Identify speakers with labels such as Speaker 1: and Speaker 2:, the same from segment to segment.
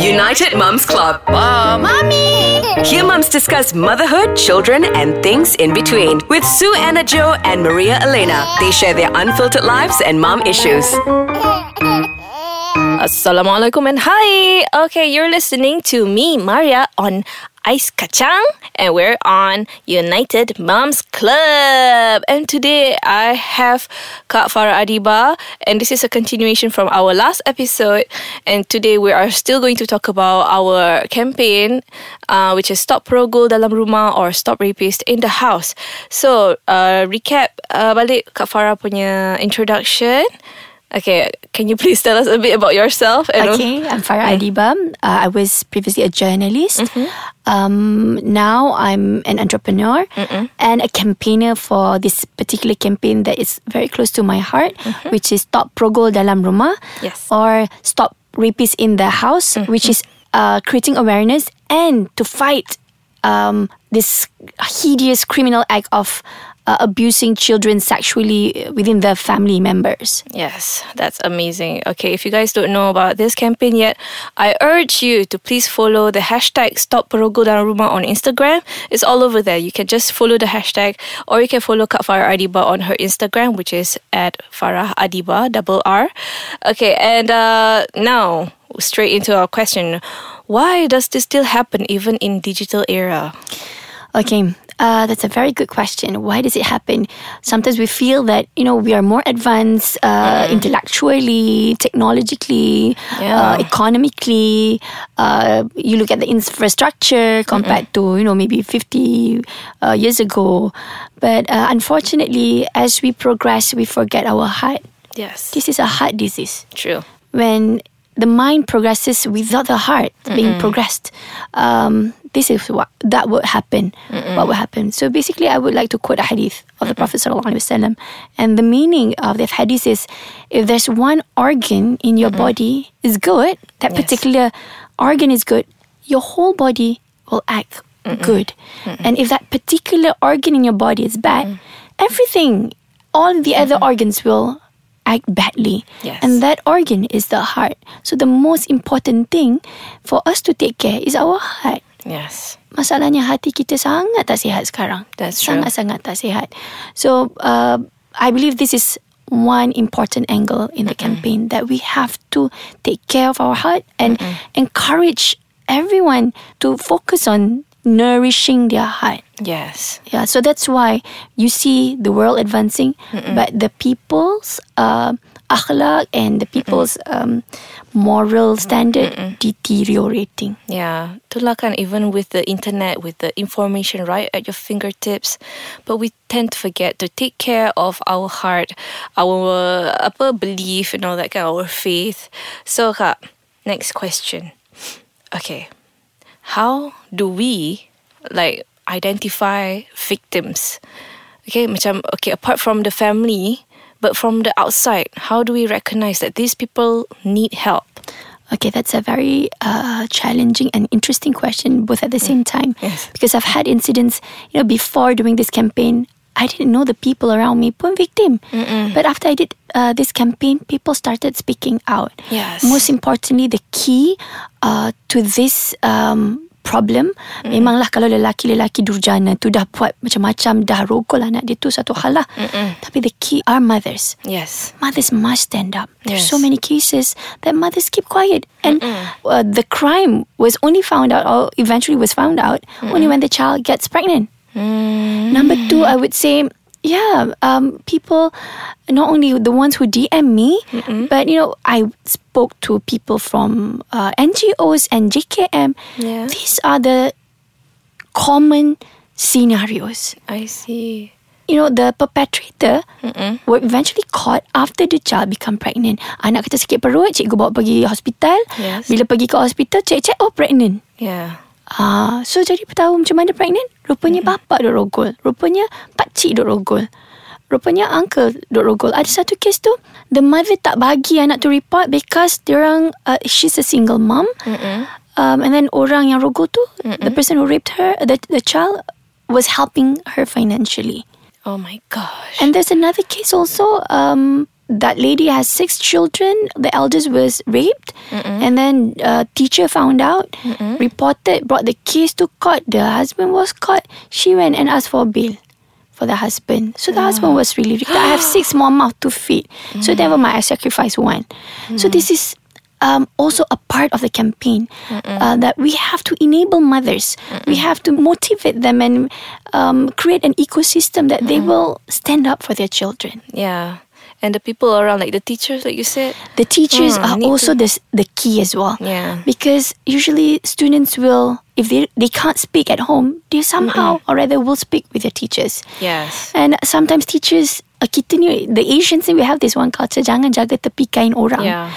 Speaker 1: United Mums Club.
Speaker 2: Mom.
Speaker 3: Mommy!
Speaker 1: Here mums discuss motherhood, children, and things in between. With Sue Anna Joe and Maria Elena. They share their unfiltered lives and mom issues.
Speaker 2: Assalamualaikum and hi. Okay, you're listening to me, Maria, on Ice Kacang, and we're on United Moms Club. And today I have Kak Farah Adiba, and this is a continuation from our last episode. And today we are still going to talk about our campaign, uh, which is Stop Rogol Dalam Rumah or Stop Rapist in the House. So, uh, recap uh, balik Kak Farah punya introduction. Okay, can you please tell us a bit about yourself? and-
Speaker 3: Okay, I'm Farrah Adeeba. Uh, I was previously a journalist. Um, now I'm an entrepreneur and a campaigner for this particular campaign that is very close to my heart, which is Stop Rogol Dalam Rumah
Speaker 2: Yes.
Speaker 3: or Stop Rapists in the House, which is uh, creating awareness and to fight um, this hideous criminal act of uh, abusing children sexually within their family members.
Speaker 2: Yes, that's amazing. Okay, if you guys don't know about this campaign yet, I urge you to please follow the hashtag Stop Rumah on Instagram. It's all over there. You can just follow the hashtag or you can follow Farrah Adeeba on her Instagram, which is at Farrah Adeeba, double R. Okay, and uh, now straight into our question. Why does this still happen even in digital era?
Speaker 3: Okay, uh, that's a very good question. Why does it happen? Sometimes we feel that you know we are more advanced uh, intellectually, technologically,
Speaker 2: Yeah.
Speaker 3: uh, economically. Uh, you look at the infrastructure compared to you know maybe fifty uh, years ago, but uh, unfortunately, as we progress, we forget our heart.
Speaker 2: Yes,
Speaker 3: This is a heart disease
Speaker 2: true.
Speaker 3: when the mind progresses without the heart being progressed, um, this is what that would happen. What would happen? So basically, I would like to quote a hadith of the Prophet sallallahu alaihi wasallam, and the meaning of that hadith is: if there's one organ in your body is good, that
Speaker 2: Yes.
Speaker 3: particular organ is good, your whole body will act good, and if that particular organ in your body is bad, everything, all the other organs will act badly.
Speaker 2: Yes.
Speaker 3: And that organ is the heart. So the most important thing for us to take care is our heart.
Speaker 2: Yes.
Speaker 3: Masalahnya hati kita sangat tak sihat sekarang.
Speaker 2: That's true.
Speaker 3: Sangat-sangat tak sihat. So uh, I believe this is one important angle in the campaign that we have to take care of our heart and encourage everyone to focus on nourishing their heart.
Speaker 2: Yes.
Speaker 3: Yeah, so that's why you see the world advancing, but the people's uh, akhlaq and the people's um, moral standard deteriorating.
Speaker 2: Yeah, itulah kan even with the internet, with the information right at your fingertips, but we tend to forget to take care of our heart, our apa belief and all that kind, our faith. So kak, next question. Okay, how do we like identify victims? Okay, macam okay apart from the family, but from the outside, how do we recognize that these people need help?
Speaker 3: Okay, that's a very uh, challenging and interesting question, both at the same time.
Speaker 2: Yes.
Speaker 3: Because I've had incidents, you know, before doing this campaign, I didn't know the people around me pun victim. But after I did uh, this campaign, people started speaking out.
Speaker 2: Yes.
Speaker 3: Most importantly, the key uh, to this um, problem memanglah kalau lelaki-lelaki durjana tu dah buat macam-macam dah rogol anak dia tu satu hal lah. Tapi the key are mothers
Speaker 2: Yes.
Speaker 3: mothers must stand up. There's
Speaker 2: Yes.
Speaker 3: so many cases that mothers keep quiet, and uh, the crime was only found out, or eventually was found out, only when the child gets pregnant. Number two, I would say, yeah, um, people, not only the ones who DM me, but you know, I spoke to people from uh, NGOs and JKM.
Speaker 2: Yeah.
Speaker 3: These are the common scenarios
Speaker 2: I see.
Speaker 3: you know the perpetrator were eventually caught after the child become pregnant. Anak kata sakit perut, cikgu bawa pergi hospital.
Speaker 2: Yes.
Speaker 3: Bila pergi ke hospital, cek-cek oh pregnant.
Speaker 2: Yeah.
Speaker 3: Ah, so jadi tahu macam mana pregnant? Rupanya bapa duk rogol. Rupanya pakcik duk rogol. Rupanya uncle duk rogol. Ada satu kes tu, the mother tak bagi anak tu report because diorang, uh, she's a single mom. Um, and then orang yang rogol tu, the person who raped her, the, the child, was helping her financially.
Speaker 2: Oh my gosh.
Speaker 3: And there's another case also. Um, that lady has six children. The eldest was raped, and then uh, teacher found out, reported, brought the case to court. The husband was caught. She went and asked for bail for the husband. So the husband was relieved. I have six more mouth to feed. So never mind, I sacrifice one. So this is um, also a part of the campaign uh, that we have to enable mothers. We have to motivate them and um, create an ecosystem that they will stand up for their children.
Speaker 2: Yeah. And the people around, like the teachers, like you said.
Speaker 3: The teachers
Speaker 2: Ah,
Speaker 3: are also
Speaker 2: to-
Speaker 3: the, the key as well.
Speaker 2: Yeah.
Speaker 3: Because usually students will, if they, they can't speak at home, they somehow or rather will speak with their teachers.
Speaker 2: Yes.
Speaker 3: And sometimes teachers, uh, kita ni, the Asians we have this one culture, jangan jaga tepi kain orang.
Speaker 2: Yeah.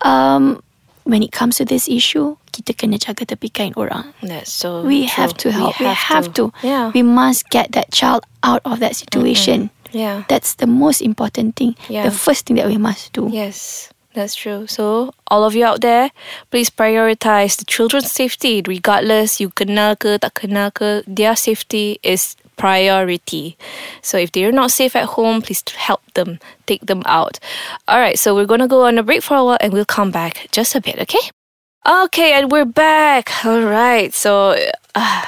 Speaker 3: Um, when it comes to this issue, kita kena jaga tepi kain orang.
Speaker 2: That's so
Speaker 3: We
Speaker 2: true.
Speaker 3: have to help. We have, to.
Speaker 2: Yeah.
Speaker 3: We must get that child out of that situation.
Speaker 2: Yeah.
Speaker 3: That's the most important thing.
Speaker 2: Yeah.
Speaker 3: The first thing that we must do.
Speaker 2: Yes, that's true. So, all of you out there, please prioritize the children's safety regardless you kenal ke tak kenal ke, their safety is priority. So, if they're not safe at home, please help them, take them out. All right, so we're going to go on a break for a while and we'll come back just a bit, okay? Okay, and we're back. All right, so uh,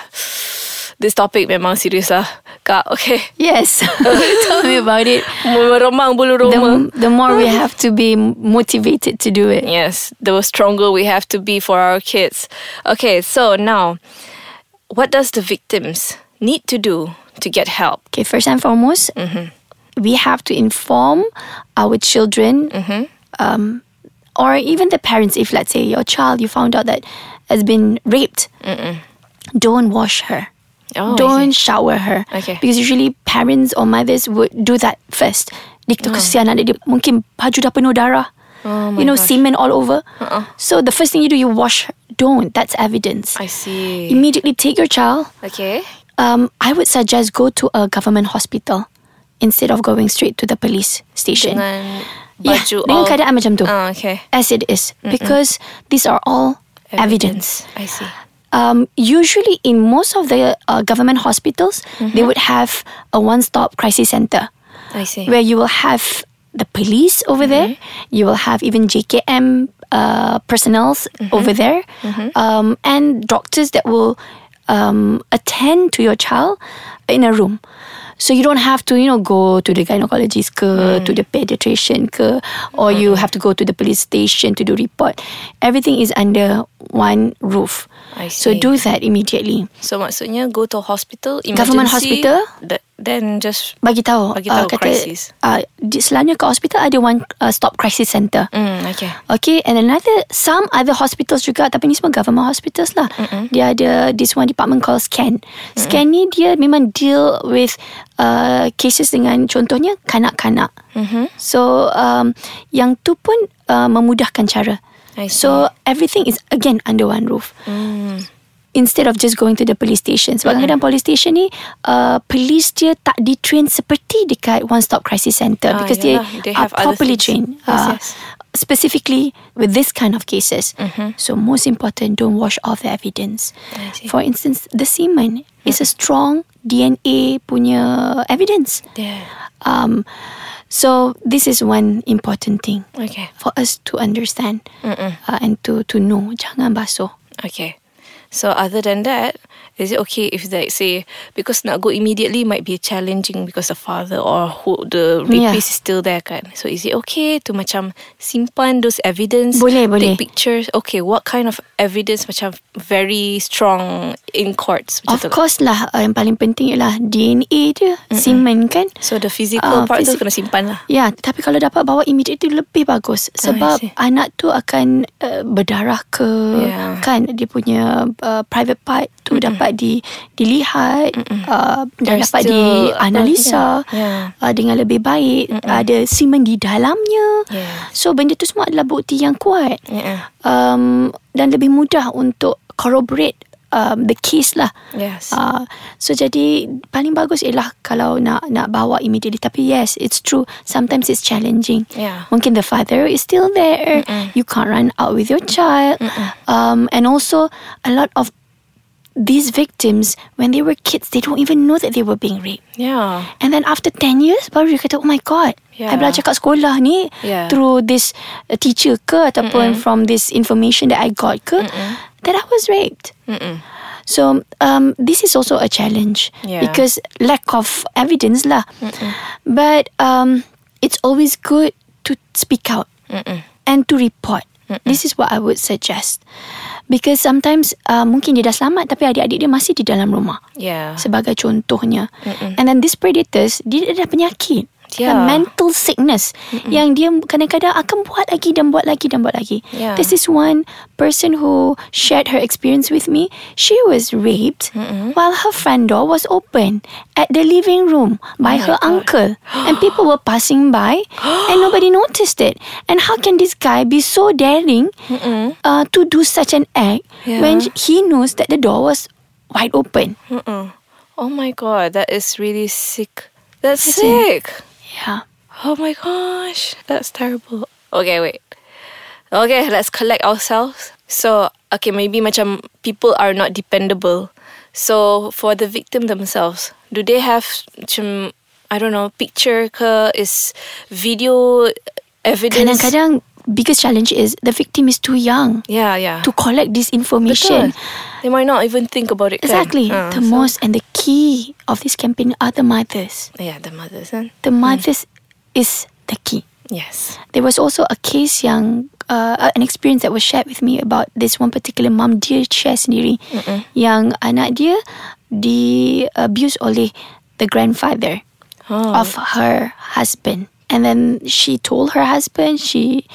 Speaker 2: this topic memang serius lah. Kak, okay.
Speaker 3: Yes. Tell me about it.
Speaker 2: Meremang bulu roma.
Speaker 3: The, the more we have to be motivated to do it.
Speaker 2: Yes, the stronger we have to be for our kids. Okay, so now, what does the victims need to do to get help?
Speaker 3: Okay, first and foremost, we have to inform our children, um, or even the parents. If let's say your child, you found out that has been raped, don't wash her.
Speaker 2: Oh,
Speaker 3: don't shower her.
Speaker 2: Okay.
Speaker 3: Because usually parents or mothers would do that first. Dia tu kesian anak dia. Mungkin baju dah penuh darah.
Speaker 2: Oh
Speaker 3: you know, semen all over. So the first thing you do, you wash. her. Don't. That's evidence.
Speaker 2: I see.
Speaker 3: Immediately take your child.
Speaker 2: Okay.
Speaker 3: Um, I would suggest go to a government hospital instead of going straight to the police station.
Speaker 2: Dengan
Speaker 3: yeah,
Speaker 2: baju
Speaker 3: dengan
Speaker 2: all-
Speaker 3: keadaan macam tu.
Speaker 2: Ah, okay.
Speaker 3: As it is. Because these are all evidence.
Speaker 2: I see.
Speaker 3: Um, usually, in most of the uh, government hospitals, they would have a one-stop crisis center
Speaker 2: I see.
Speaker 3: where you will have the police over there. You will have even JKM uh, personnels over there, um, and doctors that will um, attend to your child in a room. So you don't have to, you know, go to the gynecologist ke, to the pediatrician ke, or you have to go to the police station to do report. Everything is under one roof.
Speaker 2: I
Speaker 3: So
Speaker 2: see.
Speaker 3: do that immediately.
Speaker 2: So maksudnya go to hospital, emergency,
Speaker 3: Government hospital?
Speaker 2: th- then just
Speaker 3: Bagi tahu.
Speaker 2: Bagi tahu crisis.
Speaker 3: Uh, di, selalunya ke hospital ada one uh, stop crisis center.
Speaker 2: mm, okay.
Speaker 3: Okay, and another some other hospitals juga tapi ni semua government hospitals lah. Dia ada this one department called scan. Scan ni dia memang deal with uh, cases dengan contohnya kanak-kanak. So um, yang tu pun uh, memudahkan cara. So everything is again under one roof. Instead of just going to the police station Sebab kadang-kadang police station ni uh, Police dia tak di-train Seperti dekat One Stop Crisis Center
Speaker 2: Ah,
Speaker 3: Because
Speaker 2: yalah,
Speaker 3: they,
Speaker 2: they
Speaker 3: are properly
Speaker 2: things.
Speaker 3: trained
Speaker 2: Yes,
Speaker 3: uh,
Speaker 2: yes.
Speaker 3: Specifically With this kind of cases So most important Don't wash off the evidence. For instance The semen Is a strong DNA punya evidence
Speaker 2: Yeah.
Speaker 3: um, So this is one important thing
Speaker 2: Okay.
Speaker 3: For us to understand uh, And to, to know Jangan basuh
Speaker 2: Okay. So other than that, is it okay if like say because nak go immediately might be challenging because the father or who the
Speaker 3: Yeah.
Speaker 2: rapist is still there kan? So is it okay to macam simpan those evidence?
Speaker 3: Boleh, boleh.
Speaker 2: Take pictures. Okay, what kind of evidence macam very strong in courts?
Speaker 3: Of
Speaker 2: tu?
Speaker 3: course lah uh, Yang paling penting ialah DNA dia Semen kan
Speaker 2: So the physical
Speaker 3: Ah,
Speaker 2: part tu
Speaker 3: physi-
Speaker 2: kena simpan lah.
Speaker 3: Ya, tapi kalau dapat bawa immediately lebih bagus sebab
Speaker 2: see.
Speaker 3: anak tu akan uh, berdarah ke
Speaker 2: Yeah.
Speaker 3: kan dia punya uh, private part tu dapat di dilihat uh, dan
Speaker 2: There's
Speaker 3: dapat dianalisa
Speaker 2: yeah,
Speaker 3: uh, dengan lebih baik ada semen di dalamnya.
Speaker 2: Yes.
Speaker 3: So benda tu semua adalah bukti yang kuat.
Speaker 2: Yeah.
Speaker 3: Um, dan lebih mudah untuk corroborate um, the case lah.
Speaker 2: Yes.
Speaker 3: Uh, so jadi paling bagus ialah kalau nak nak bawa immediately. Tapi yes, it's true. Sometimes it's challenging.
Speaker 2: Yeah.
Speaker 3: Mungkin the father is still there. You can't run out with your child. Um, and also a lot of these victims, when they were kids, they don't even know that they were being raped.
Speaker 2: Yeah.
Speaker 3: And then after 10 years Baru dia kata Oh my god
Speaker 2: Yeah.
Speaker 3: I belajar kat sekolah ni
Speaker 2: Yeah.
Speaker 3: Through this uh, teacher ke Ataupun from this information That I got ke That I was raped So um, This is also a challenge
Speaker 2: Yeah.
Speaker 3: Because Lack of evidence lah But um, It's always good To speak out And to report This is what I would suggest Because sometimes uh, Mungkin dia dah selamat Tapi adik-adik dia Masih di dalam rumah
Speaker 2: Yeah.
Speaker 3: sebagai contohnya. And then these predators dia ada penyakit.
Speaker 2: Yeah.
Speaker 3: A mental sickness yang dia kadang-kadang akan buat lagi dan buat lagi dan buat lagi.
Speaker 2: Yeah.
Speaker 3: This is one person who shared her experience with me. She was raped while her front door was open at the living room by her uncle. And people were passing by and nobody noticed it. And how can this guy be so daring uh, to do such an act when he knows that the door was wide open?
Speaker 2: Mm-mm. Oh my god, that is really sick. That's sick.
Speaker 3: Yeah.
Speaker 2: Oh my gosh, that's terrible. Okay, wait. Okay, let's collect ourselves. So, okay, maybe macam people are not dependable. So, for the victim themselves, do they have macam I don't know, picture ke is video evidence?
Speaker 3: Kadang-kadang biggest challenge is the victim is too young
Speaker 2: Yeah, yeah.
Speaker 3: to collect this information.
Speaker 2: Betul. They might not even think about it.
Speaker 3: Exactly.
Speaker 2: Ah,
Speaker 3: the
Speaker 2: so-
Speaker 3: most and the key of this campaign are the mothers.
Speaker 2: Yeah, the mothers. Kan?
Speaker 3: The mothers is the key.
Speaker 2: Yes.
Speaker 3: There was also a case yang uh, an experience that was shared with me about this one particular mom dia share sendiri yang anak dia di abuse oleh the grandfather
Speaker 2: Oh.
Speaker 3: of her husband and then she told her husband she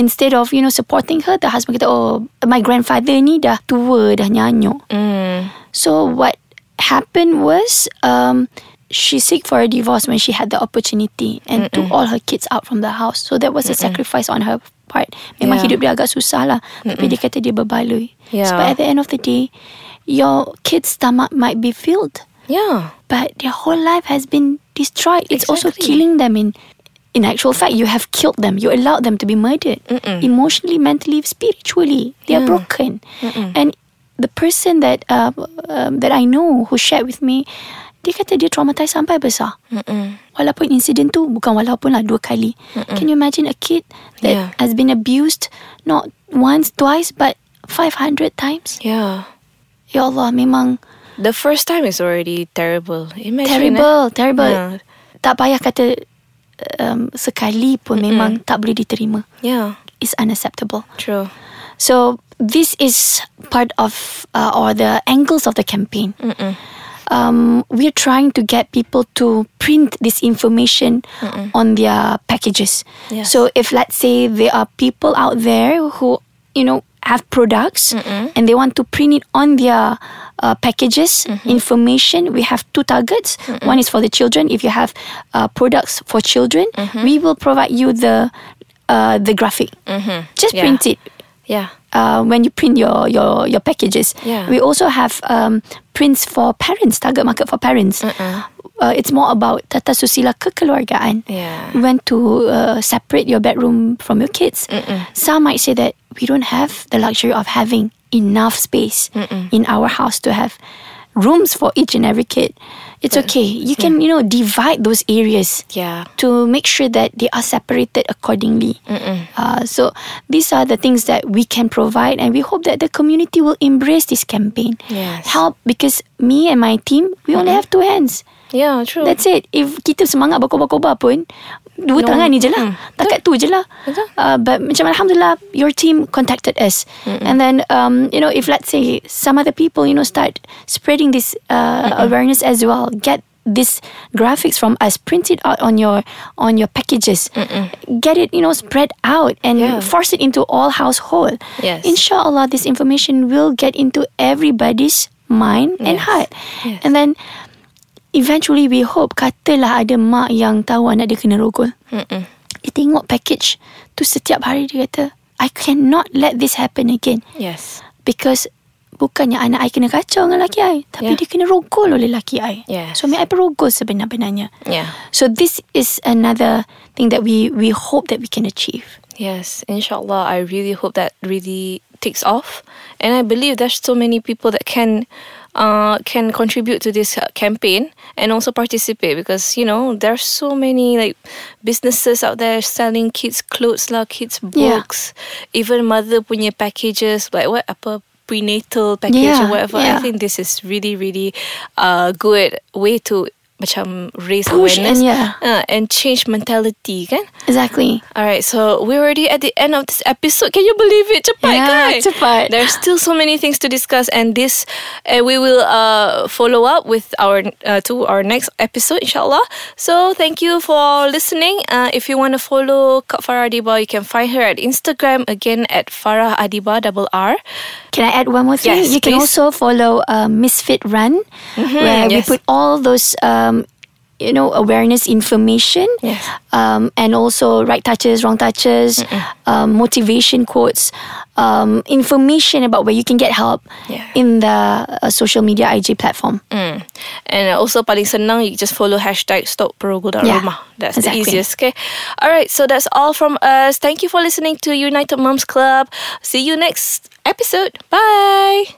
Speaker 3: instead of you know supporting her the husband kata oh my grandfather ni dah tua dah nyanyuk
Speaker 2: Mm.
Speaker 3: so what happened was um, she seek for a divorce when she had the opportunity and took all her kids out from the house. So that was a sacrifice on her part. Memang
Speaker 2: Yeah.
Speaker 3: hidup dia agak susah lah. Tapi dia kata dia berbaloi.
Speaker 2: Yeah.
Speaker 3: But at the end of the day, your kid's stomach might be filled.
Speaker 2: Yeah.
Speaker 3: But their whole life has been destroyed. It's also killing them in in actual fact, you have killed them. You allowed them to be murdered. Emotionally, mentally, spiritually. They are
Speaker 2: Yeah.
Speaker 3: broken. And the person that uh, um, that I know who shared with me, dia kata dia traumatized sampai besar. Walaupun insiden tu bukan walaupun lah dua kali. Can you imagine a kid that
Speaker 2: Yeah.
Speaker 3: has been abused not once, twice, but 500 times?
Speaker 2: Yeah.
Speaker 3: Ya Allah, memang
Speaker 2: The first time is already terrible. Imagine.
Speaker 3: terrible, terrible.
Speaker 2: Yeah.
Speaker 3: Tak payah kata um, sekali pun memang tak boleh diterima.
Speaker 2: Yeah.
Speaker 3: It's unacceptable.
Speaker 2: True.
Speaker 3: So this is part of uh, or the angles of the campaign. Um, we're trying to get people to print this information on their packages.
Speaker 2: Yes.
Speaker 3: So if let's say there are people out there who you know have products and they want to print it on their uh, packages information, we have two targets. One is for the children. If you have uh, products for children, we will provide you the uh, the graphic. Just
Speaker 2: Yeah.
Speaker 3: print it
Speaker 2: Yeah.
Speaker 3: Uh, when you print your your your packages.
Speaker 2: Yeah.
Speaker 3: We also have um, prints for parents, target market for parents. Uh, it's more about tata susila kekeluargaan.
Speaker 2: Yeah.
Speaker 3: When to uh, separate your bedroom from your kids. Some might say that we don't have the luxury of having enough space in our house to have rooms for each and every kid. It's okay. You can you know divide those areas
Speaker 2: Yeah.
Speaker 3: to make sure that they are separated accordingly. Uh, so these are the things that we can provide, and we hope that the community will embrace this campaign.
Speaker 2: Yes.
Speaker 3: Help because me and my team, we only have two hands.
Speaker 2: Yeah. True.
Speaker 3: That's it. If kita semangat berkobar-kobar pun, dua
Speaker 2: No.
Speaker 3: tangan ni je lah.
Speaker 2: Hmm.
Speaker 3: Takat tu je lah. Uh, but macam Alhamdulillah, your team contacted us. And then, um, you know, if let's say some other people, you know, start spreading this uh, awareness as well, get this graphics from us, print it out on your on your packages, get it, you know, spread out and
Speaker 2: Yeah.
Speaker 3: force it into all household.
Speaker 2: Yes.
Speaker 3: Inshallah, this information will get into everybody's mind and heart.
Speaker 2: Yes.
Speaker 3: And then eventually we hope katalah ada mak yang tahu anak dia kena rogol.
Speaker 2: Mm-mm.
Speaker 3: Dia tengok package tu setiap hari dia kata I cannot let this happen again
Speaker 2: Yes.
Speaker 3: because bukannya anak I kena kacau dengan laki I tapi
Speaker 2: Yeah.
Speaker 3: dia kena rogol oleh laki I.
Speaker 2: Yes.
Speaker 3: Suami I perogol sebenar-benarnya.
Speaker 2: Yeah.
Speaker 3: So this is another thing that we we hope that we can achieve.
Speaker 2: Yes. Inshallah, I really hope that really takes off, and I believe there's so many people that can uh, can contribute to this uh, campaign and also participate because you know there are so many like businesses out there selling kids clothes lah, kids
Speaker 3: Yeah.
Speaker 2: books, even mother punya packages like what apa prenatal package
Speaker 3: Yeah,
Speaker 2: or whatever. I think this is really really a good way to macam raise
Speaker 3: Push
Speaker 2: awareness
Speaker 3: and yeah.
Speaker 2: uh, and change mentality kan.
Speaker 3: Exactly.
Speaker 2: All right, so we're already at the end of this episode. Can you believe it? Cepat
Speaker 3: Yeah,
Speaker 2: kan?
Speaker 3: cepat.
Speaker 2: There's still so many things to discuss, and this uh, we will uh, follow up with our uh, to our next episode, inshallah. So thank you for listening. Uh, if you want to follow Kak Farrah Adeeba, you can find her at Instagram again at Farrah Adeeba double R.
Speaker 3: Can I add one more thing?
Speaker 2: Yes,
Speaker 3: you can
Speaker 2: please. Mm-hmm.
Speaker 3: also follow uh, Misfit Run, where we put all those, um, you know, awareness information,
Speaker 2: Yes.
Speaker 3: um, and also right touches, wrong touches, um, motivation quotes, um, information about where you can get help
Speaker 2: Yeah.
Speaker 3: in the uh, social media IG platform.
Speaker 2: Mm. And also paling senang you just follow hashtag stop
Speaker 3: Yeah.
Speaker 2: That's
Speaker 3: exactly.
Speaker 2: the easiest. Okay. All right. So that's all from us. Thank you for listening to United Moms Club. See you next episode. Bye.